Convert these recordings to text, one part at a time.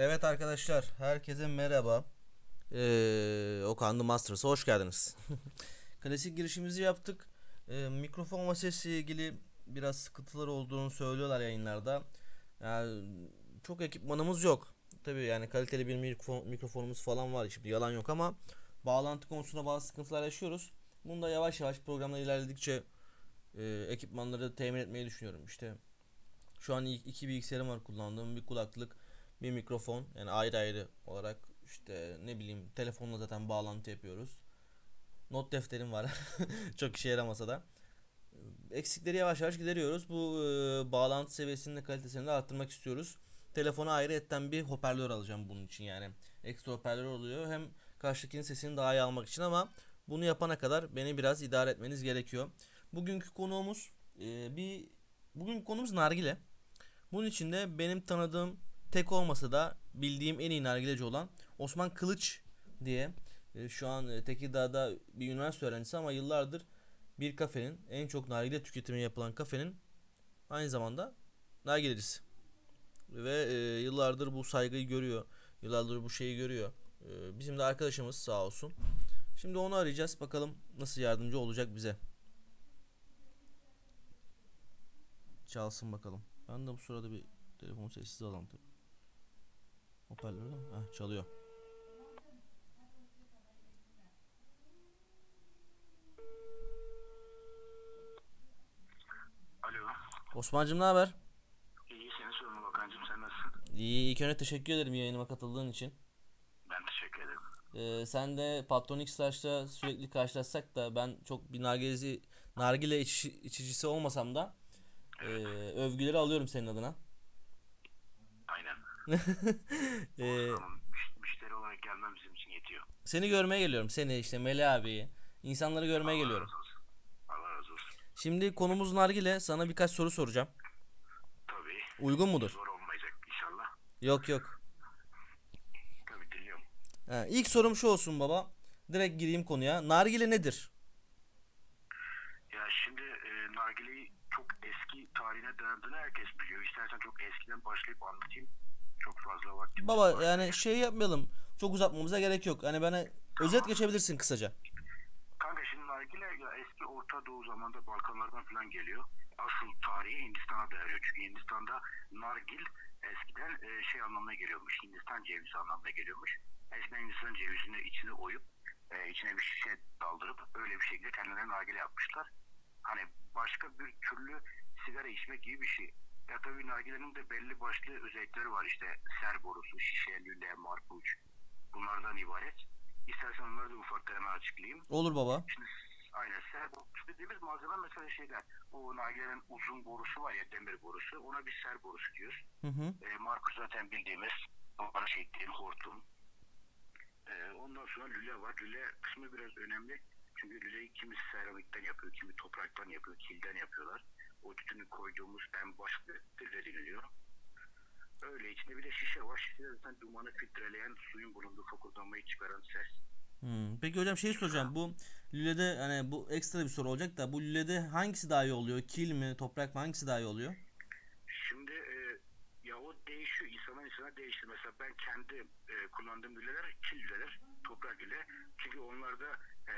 Evet arkadaşlar, herkese merhaba. Ee, Okan The Masters'a hoş geldiniz. Klasik girişimizi yaptık. Ee, mikrofon ve sesle ilgili biraz sıkıntılar olduğunu söylüyorlar yayınlarda. Yani çok ekipmanımız yok. Tabii yani kaliteli bir mikrofon, mikrofonumuz falan var şimdi yalan yok ama bağlantı konusunda bazı sıkıntılar yaşıyoruz. Bunu da yavaş yavaş programlar ilerledikçe e, ekipmanları temin etmeyi düşünüyorum. İşte şu an iki bilgisayarım var kullandığım bir kulaklık bir mikrofon yani ayrı ayrı olarak işte ne bileyim telefonla zaten bağlantı yapıyoruz. Not defterim var. Çok işe yaramasa da. Eksikleri yavaş yavaş gideriyoruz. Bu e, bağlantı seviyesini de kalitesini de arttırmak istiyoruz. Telefona ayrı etten bir hoparlör alacağım bunun için yani. Ekstra hoparlör oluyor. Hem karşıdakinin sesini daha iyi almak için ama bunu yapana kadar beni biraz idare etmeniz gerekiyor. Bugünkü konuğumuz e, bir bugünkü konumuz nargile. Bunun için de benim tanıdığım tek olmasa da bildiğim en iyi nargileci olan Osman Kılıç diye e, şu an e, Tekirdağ'da bir üniversite öğrencisi ama yıllardır bir kafenin en çok nargile tüketimi yapılan kafenin aynı zamanda nargilecisi. Ve e, yıllardır bu saygıyı görüyor. Yıllardır bu şeyi görüyor. E, bizim de arkadaşımız sağ olsun. Şimdi onu arayacağız. Bakalım nasıl yardımcı olacak bize. Çalsın bakalım. Ben de bu sırada bir telefonu sessiz alalım tabii. Hoparlörde mi? Heh, çalıyor. Alo. Osman'cım ne haber? İyi seni sorma Bakancım sen nasılsın? İyi, ilk önce teşekkür ederim yayınıma katıldığın için. Ben teşekkür ederim. Ee, sen de Patronik Slash'ta sürekli karşılaşsak da ben çok bir nargileci, nargile iç- içicisi olmasam da e, övgüleri alıyorum senin adına. Ee, Müşteri olarak gelmem bizim için yetiyor. seni görmeye geliyorum. Seni işte Melih abiyi. insanları görmeye geliyorum. Allah razı olsun. Allah razı olsun. Şimdi konumuz nargile. Sana birkaç soru soracağım. Tabii. Uygun mudur? Zor olmayacak inşallah. Yok yok. Tabii dinliyorum. Ha, ilk sorum şu olsun baba. Direkt gireyim konuya. Nargile nedir? Ya şimdi e, nargileyi çok eski tarihine dayandığını herkes biliyor. İstersen çok eskiden başlayıp anlatayım. Çok fazla vaktim Baba var. yani şey yapmayalım. Çok uzatmamıza gerek yok. Hani bana özet geçebilirsin kısaca. Kanka şimdi nargile ya eski Orta Doğu zamanında Balkanlardan falan geliyor. Asıl tarihi Hindistan'a dayanıyor. Çünkü Hindistan'da nargil eskiden e, şey anlamına geliyormuş. Hindistan cevizi anlamına geliyormuş. Eskiden Hindistan cevizini içine oyup e, içine bir şişe daldırıp öyle bir şekilde kendilerine nargile yapmışlar. Hani başka bir türlü sigara içmek gibi bir şey. Ya tabii nargilenin de belli başlı özellikleri var. İşte ser borusu, şişe, lüle, marpuç bunlardan ibaret. İstersen onları da ufaktan hemen açıklayayım. Olur baba. Şimdi aynen ser borusu dediğimiz malzeme mesela şeyler. O nargilenin uzun borusu var ya demir borusu. Ona bir ser borusu diyoruz. Hı hı. E, markus zaten bildiğimiz bana çektiğim hortum. E, ondan sonra lüle var. Lüle kısmı biraz önemli. Çünkü lüleyi kimisi seramikten yapıyor, kimi topraktan yapıyor, kilden yapıyorlar. O tütünü koyduğumuz en başlı lüle deniliyor. Öyle içinde bir de şişe var. Şişe de zaten dumanı filtreleyen, suyun bulunduğu fokurdanmayı çıkaran ses. Hmm. Peki hocam şey soracağım. Bu lülede hani bu ekstra bir soru olacak da bu lülede hangisi daha iyi oluyor? Kil mi, toprak mı hangisi daha iyi oluyor? Şimdi e, ya o değişiyor insandan insana değişir. Mesela ben kendi e, kullandığım lüleler kil lüleler, toprak lüle. Çünkü onlarda e,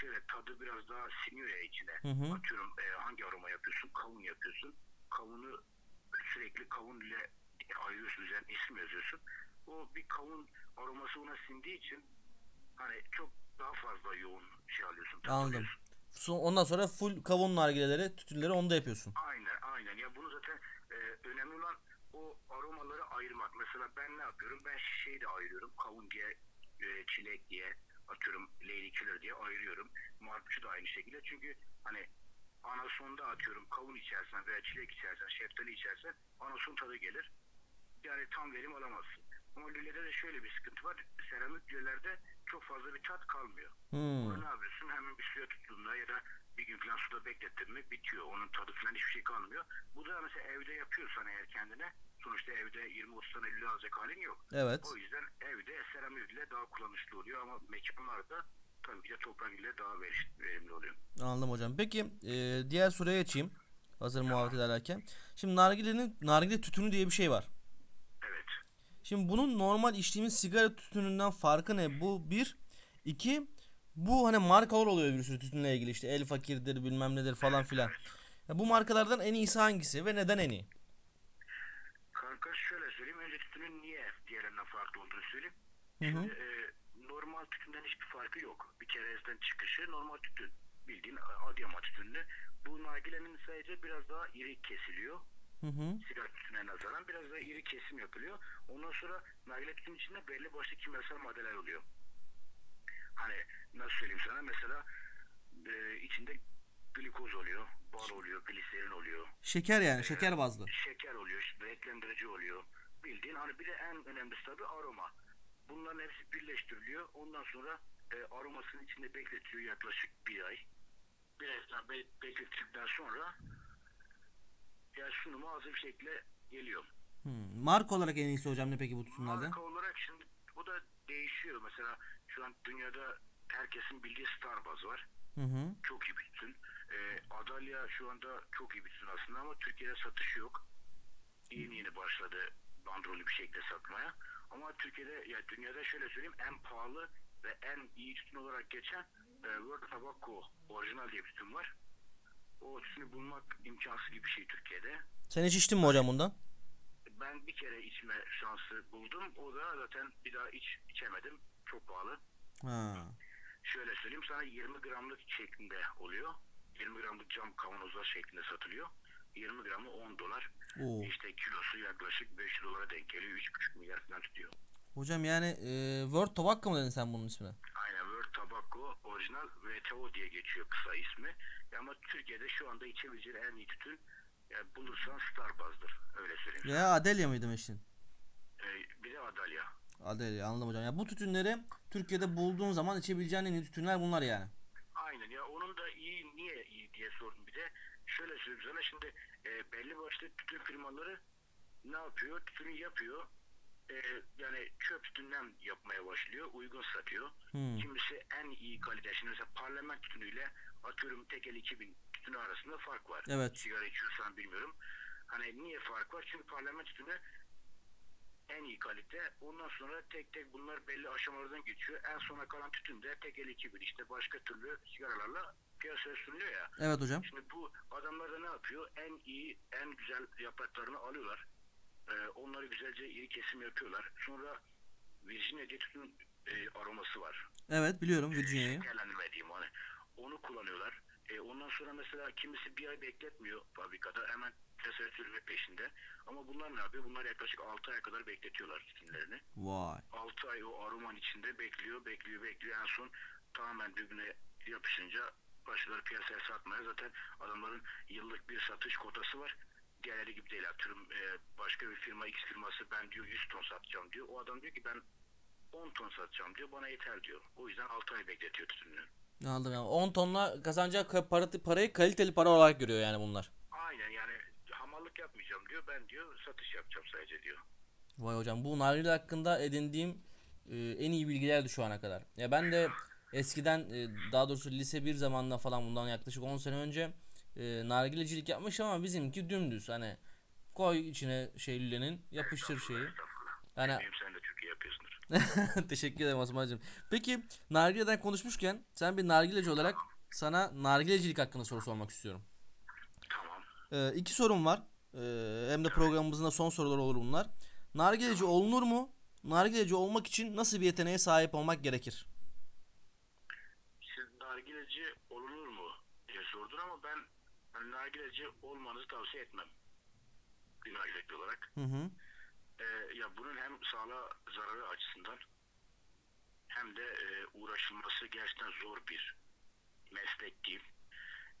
şöyle tadı biraz daha siniyor ya içine. Hı hı. Atıyorum e, hangi aroma yapıyorsun? Kavun yapıyorsun. Kavunu sürekli kavun lüle ayırıyorsun. Üzerine isim yazıyorsun. O bir kavun aroması ona sindiği için hani çok daha fazla yoğun şey alıyorsun. Anladım. alıyorsun. Ondan sonra full kavun nargileleri, tütünleri onu da yapıyorsun. Aynen aynen. Ya bunu zaten e, önemli olan o aromaları ayırmak. Mesela ben ne yapıyorum? Ben şişeyi de ayırıyorum. Kavun diye, e, çilek diye, atıyorum Lady Killer diye ayırıyorum. Marpuçu da aynı şekilde. Çünkü hani anasonda atıyorum kavun içersen veya çilek içersen, şeftali içersen anason tadı gelir. Yani tam verim alamazsın. Ama lülede de şöyle bir sıkıntı var. Seramik lülelerde çok fazla bir tat kalmıyor. Hmm. Onu ne yapıyorsun? Hemen bir suya tuttuğunda ya da bir gün falan suda beklettin mi bitiyor. Onun tadı falan hiçbir şey kalmıyor. Bu da mesela evde yapıyorsan eğer kendine sonuçta evde 20-30 tane lüle alacak halin yok. Evet. O yüzden evde seramik lüle daha kullanışlı oluyor ama mekanlarda tabii ki de toprak lüle daha ver- verimli oluyor. Anladım hocam. Peki e, diğer soruya geçeyim. Hazır muhabbet ederken. Şimdi nargilenin nargile tütünü diye bir şey var. Evet. Şimdi bunun normal içtiğimiz sigara tütününden farkı ne? Bu bir. iki bu hani markalar oluyor bir sürü tütünle ilgili işte El Fakir'dir bilmem nedir falan filan. Ya bu markalardan en iyisi hangisi ve neden en iyi? Kanka şöyle söyleyeyim. Önce tütünün niye diğerlerinden farklı olduğunu söyleyeyim. Hı hı. E, normal tütünden hiçbir farkı yok. Bir kerezden çıkışı normal tütün. Bildiğin Adıyaman tütünlü. Bu nargilenin sadece biraz daha iri kesiliyor. Hı hı. sigara tütüne nazaran biraz daha iri kesim yapılıyor. Ondan sonra nargile tütünün içinde belli başlı kimyasal maddeler oluyor. Hani nasıl söyleyeyim sana mesela e, içinde glikoz oluyor, bal oluyor, gliserin oluyor, Şeker yani şeker bazlı. şeker oluyor, işte renklendirici oluyor. Bildiğin hani bir de en önemlisi tabii aroma. Bunların hepsi birleştiriliyor. Ondan sonra e, aromasının içinde bekletiliyor yaklaşık bir ay. Bir ay sonra be- bekletildikten sonra ya sunumu hazır bir şekilde geliyor. Hmm. Marka olarak en iyisi hocam ne peki bu tütünlerden? Marka olarak şimdi bu da değişiyor. Mesela şu an dünyada herkesin bildiği Starbuzz var. Hı hı. Çok iyi bir tütün. Ee, Adalya şu anda çok iyi bir tütün aslında ama Türkiye'de satışı yok. Yeni yeni başladı bandrolü bir şekilde satmaya. Ama Türkiye'de ya dünyada şöyle söyleyeyim en pahalı ve en iyi tütün olarak geçen e, World Tobacco orijinal diye bir tütün var. O tütünü bulmak imkansız gibi bir şey Türkiye'de. Sen hiç içtin mi hocam bundan? Ben bir kere içme şansı buldum. O da zaten bir daha iç içemedim. Çok pahalı. Ha. Şöyle söyleyeyim sana 20 gramlık şeklinde oluyor. 20 gramlık cam kavanozlar şeklinde satılıyor. 20 gramı 10 dolar. Oo. İşte kilosu yaklaşık 5 dolara denk geliyor. 3,5 milyar falan tutuyor. Hocam yani e, World Tobacco mu dedin sen bunun ismine? Aynen World Tobacco orijinal WTO diye geçiyor kısa ismi. Ama Türkiye'de şu anda içebileceğin en iyi tütün yani bulursan Starbuzz'dır. Öyle söyleyeyim. sana. Veya Adelia mıydı meşin? Ee, bir de Adalya. Adelia anladım hocam. Ya bu tütünleri Türkiye'de bulduğun zaman içebileceğin en iyi tütünler bunlar yani. Aynen ya onun da iyi niye iyi diye sordum bir de. Şöyle söyleyeyim sana şimdi e, belli başlı tütün firmaları ne yapıyor? Tütünü yapıyor. E, yani çöp tütünden yapmaya başlıyor. Uygun satıyor. Hmm. Kimisi en iyi kalite. Şimdi mesela parlament tütünüyle atıyorum tekel 2000 tütünü arasında fark var. Evet. Sigara içiyorsan bilmiyorum. Hani niye fark var? Çünkü parlament tütünü en iyi kalite. Ondan sonra tek tek bunlar belli aşamalardan geçiyor. En sona kalan tütün de tek el 2000 işte başka türlü sigaralarla piyasaya sunuluyor ya. Evet hocam. Şimdi bu adamlar da ne yapıyor? En iyi, en güzel yapraklarını alıyorlar. Ee, onları güzelce iri kesim yapıyorlar. Sonra Virginia tütün e, aroması var. Evet biliyorum Virginia'yı. Şekerlendirme diyeyim hani. Onu kullanıyorlar. E, ondan sonra mesela kimisi bir ay bekletmiyor fabrikada. Hemen piyasaya sürme peşinde. Ama bunlar ne yapıyor? Bunlar yaklaşık 6 ay kadar bekletiyorlar tütünlerini. Vay. 6 ay o aroman içinde bekliyor, bekliyor, bekliyor. En son tamamen birbirine yapışınca başlar piyasaya satmaya. Zaten adamların yıllık bir satış kotası var. Diğerleri gibi değil. Atıyorum e, başka bir firma, X firması ben diyor 100 ton satacağım diyor. O adam diyor ki ben 10 ton satacağım diyor. Bana yeter diyor. O yüzden 6 ay bekletiyor tütününü. Anladım yani 10 tonla kazanacağı ka- para, parayı kaliteli para olarak görüyor yani bunlar. Aynen yani hamallık yapmayacağım diyor. Ben diyor satış yapacağım sadece diyor. Vay hocam bu nargile hakkında edindiğim e, en iyi bilgilerdi şu ana kadar. Ya ben de eskiden e, daha doğrusu lise 1 zamanında falan bundan yaklaşık 10 sene önce e, nargilecilik yapmış ama bizimki dümdüz hani koy içine şey lülenin yapıştır şeyi. Yani sen de çok iyi yapıyorsundur. teşekkür ederim Osman'cığım. Peki nargileden konuşmuşken sen bir nargileci olarak sana nargilecilik hakkında soru sormak istiyorum. Tamam. Ee, iki sorum var. Ee, hem de programımızın da son soruları olur bunlar. Nargileci olunur mu? Nargileci olmak için nasıl bir yeteneğe sahip olmak gerekir? Nargileci olunur mu diye sordun ama ben hani nargileci olmanızı tavsiye etmem. Bir nargileci olarak. Hı hı. Ee, ya bunun hem sağlığa zararı açısından hem de e, uğraşılması gerçekten zor bir meslek diyeyim.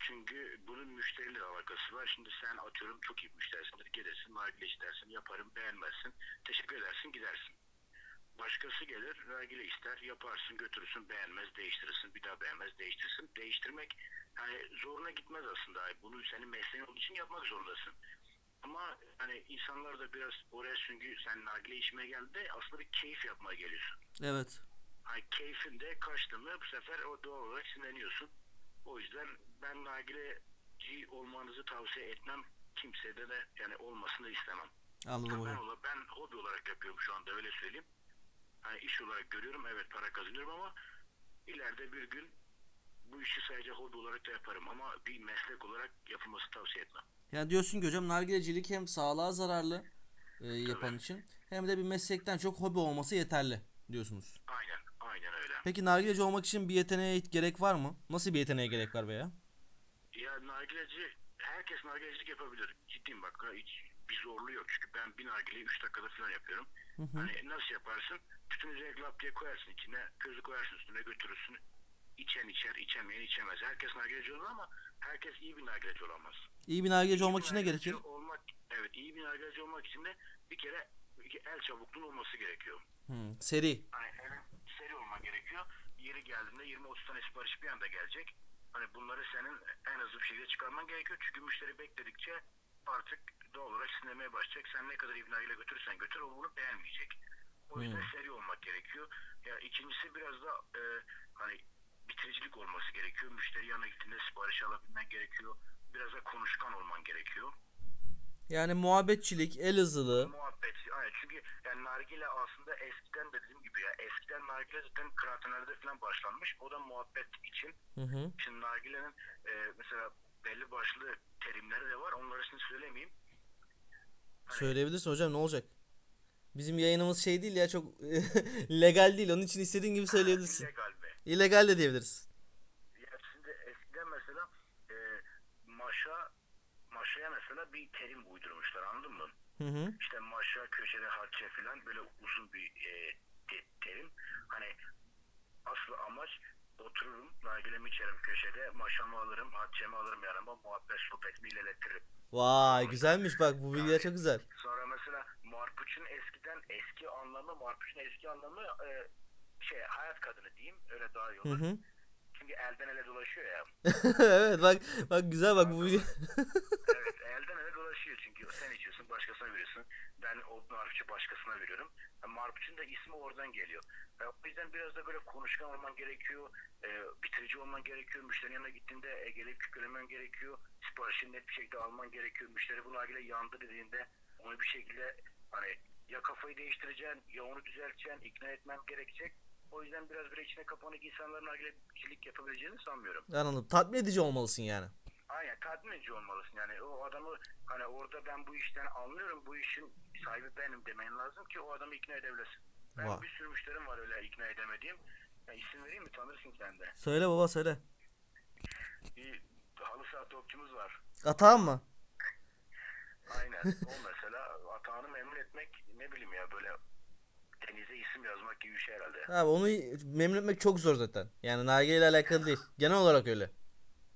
Çünkü bunun müşteriyle alakası var. Şimdi sen atıyorum çok iyi müşterisindir. Gelirsin nargile istersin yaparım beğenmezsin. Teşekkür edersin gidersin. Başkası gelir nargile ister yaparsın götürürsün beğenmez değiştirirsin bir daha beğenmez değiştirirsin. Değiştirmek hani zoruna gitmez aslında. Bunu senin mesleğin olduğu için yapmak zorundasın. Ama hani insanlar da biraz oraya çünkü sen nargile içmeye geldiğinde aslında bir keyif yapmaya geliyorsun. Evet. Hani keyfin de kaçtı mı bu sefer o doğal olarak sinirleniyorsun. O yüzden ben nargileci olmanızı tavsiye etmem. Kimsede de yani olmasını istemem. Anladım Ben, hocam. ben hobi olarak yapıyorum şu anda öyle söyleyeyim. Hani iş olarak görüyorum evet para kazanıyorum ama ileride bir gün bu işi sadece hobi olarak da yaparım ama bir meslek olarak yapılması tavsiye etmem. Yani diyorsun ki hocam nargilecilik hem sağlığa zararlı e, yapan için hem de bir meslekten çok hobi olması yeterli diyorsunuz. Aynen, aynen öyle. Peki nargileci olmak için bir yeteneğe gerek var mı? Nasıl bir yeteneğe gerek var veya? Ya nargileci, herkes nargilecilik yapabilir. Ciddiyim bak hiç bir zorluğu yok. Çünkü ben bir nargileyi 3 dakikada falan yapıyorum. Hı hı. Hani nasıl yaparsın? Tütünü direkt lap diye koyarsın içine, közü koyarsın üstüne götürürsün. İçen içer, içemeyen içemez. Herkes nargileci olur ama herkes iyi bir nargileci olamaz. İyi bir nargileci İyi olmak bir için ne gerekir? Olmak, evet iyi bir nargileci olmak için de bir kere bir el çabukluğun olması gerekiyor. Hı, seri. Elin seri olman gerekiyor. Yeri geldiğinde 20-30 tane sipariş bir anda gelecek. Hani bunları senin en hızlı bir şekilde çıkarman gerekiyor. Çünkü müşteri bekledikçe artık doğal olarak sinirlemeye başlayacak. Sen ne kadar ibnayla götürürsen götür o bunu beğenmeyecek. O yüzden Hmm. seri olmak gerekiyor. Ya ikincisi biraz da e, hani bitiricilik olması gerekiyor. Müşteri yanına gittiğinde sipariş alabilmen gerekiyor. Biraz da konuşkan olman gerekiyor. Yani muhabbetçilik, el hızlılığı. Muhabbet. Aynen. Çünkü yani nargile aslında eskiden de dediğim gibi ya eskiden nargile zaten kıraathanelerde falan başlanmış. O da muhabbet için. Hı hı. Şimdi nargilenin e, mesela belli başlı terimleri de var. Onları şimdi söylemeyeyim. Söyleyebilirsin hocam ne olacak? Bizim yayınımız şey değil ya çok legal değil. Onun için istediğin gibi söyleyebilirsin. İllegal mi? İllegal de diyebiliriz. Ya şimdi eskiden mesela e, maşa maşaya mesela bir terim uydurmuşlar anladın mı? Hı hı. İşte maşa, köşede harçe falan böyle uzun bir e, te- terim. Hani aslı amaç otururum, nargilemi içerim köşede, maşamı alırım, harçemi alırım yanıma, muhabbet sohbetimi ilerletirim. Vay güzelmiş bak bu bilgiler çok güzel. Sonra mesela marpuçun eskiden eski anlamı, marpuçun eski anlamı e, şey hayat kadını diyeyim, öyle daha iyi Hı olur. hı. Çünkü elden ele dolaşıyor ya. evet bak bak güzel bak bu bilgi. evet elden ele dolaşıyor çünkü sen içiyorsun başkasına veriyorsun. Ben o marpuçu başkasına veriyorum. Yani marpuçun da ismi oradan geliyor. Yani o yüzden biraz da böyle konuşkan olman gerekiyor. E, bitirici olman gerekiyor. Müşterinin yanına gittiğinde e, gelip kükremen gerekiyor. Siparişini net bir şekilde alman gerekiyor. Müşteri bu nargile yandı dediğinde onu bir şekilde hani ya kafayı değiştireceksin ya onu düzelteceksin, ikna etmen gerekecek. O yüzden biraz böyle içine kapanık insanların nargilecilik yapabileceğini sanmıyorum. Anladım. Tatmin edici olmalısın yani. Tatmin edici olmalısın yani o adamı hani orada ben bu işten anlıyorum bu işin sahibi benim demen lazım ki o adamı ikna edebilesin. Ben Vay. bir sürü müşterim var öyle ikna edemediğim. Ya isim vereyim mi tanırsın sen de. Söyle baba söyle. Bir halı saha topçumuz var. Atağım mı? Aynen o mesela atağını memnun etmek ne bileyim ya böyle denize isim yazmak gibi bir şey herhalde. Abi onu memnun etmek çok zor zaten. Yani nargile ile alakalı değil. Genel olarak öyle.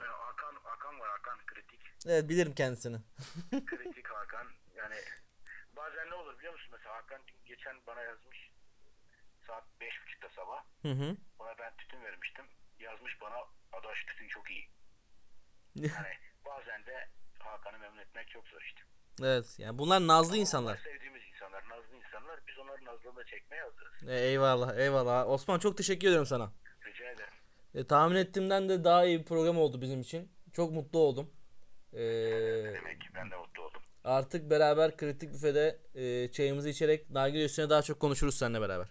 Yani Hakan, Hakan var Hakan kritik. Evet bilirim kendisini. kritik Hakan. Yani bazen ne olur biliyor musun? Mesela Hakan geçen bana yazmış saat beş buçukta sabah. Hı hı. Ona ben tütün vermiştim. Yazmış bana adaş tütün çok iyi. Yani bazen de Hakan'ı memnun etmek çok zor işte. evet yani bunlar nazlı Ama insanlar. onlar sevdiğimiz insanlar, nazlı insanlar. Biz onların nazlığını çekmeye hazırız. E, eyvallah eyvallah. Osman çok teşekkür ediyorum sana. Rica ederim. E, tahmin ettiğimden de daha iyi bir program oldu bizim için. Çok mutlu oldum. E, Ne demek ben de mutlu oldum. artık beraber kritik büfede e, çayımızı içerek nargile üstüne daha çok konuşuruz seninle beraber.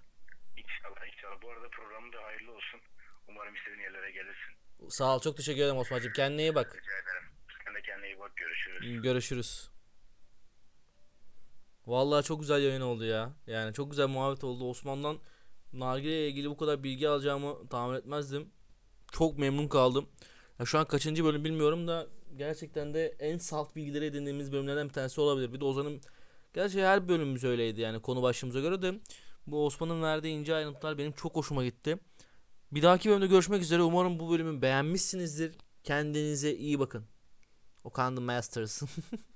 İnşallah inşallah. Bu arada programın da hayırlı olsun. Umarım istediğin yerlere gelirsin. Sağ ol çok teşekkür ederim Osman'cığım. Kendine iyi bak. Rica ederim. Sen de kendine iyi bak. Görüşürüz. Görüşürüz. Vallahi çok güzel yayın oldu ya. Yani çok güzel muhabbet oldu. Osman'dan nargile ile ilgili bu kadar bilgi alacağımı tahmin etmezdim. Çok memnun kaldım. Ya şu an kaçıncı bölüm bilmiyorum da gerçekten de en salt bilgileri edindiğimiz bölümlerden bir tanesi olabilir. Bir de Ozan'ın gerçi her bölümümüz öyleydi yani konu başlığımıza göre de bu Osman'ın verdiği ince ayrıntılar benim çok hoşuma gitti. Bir dahaki bölümde görüşmek üzere. Umarım bu bölümü beğenmişsinizdir. Kendinize iyi bakın. Okan the Masters.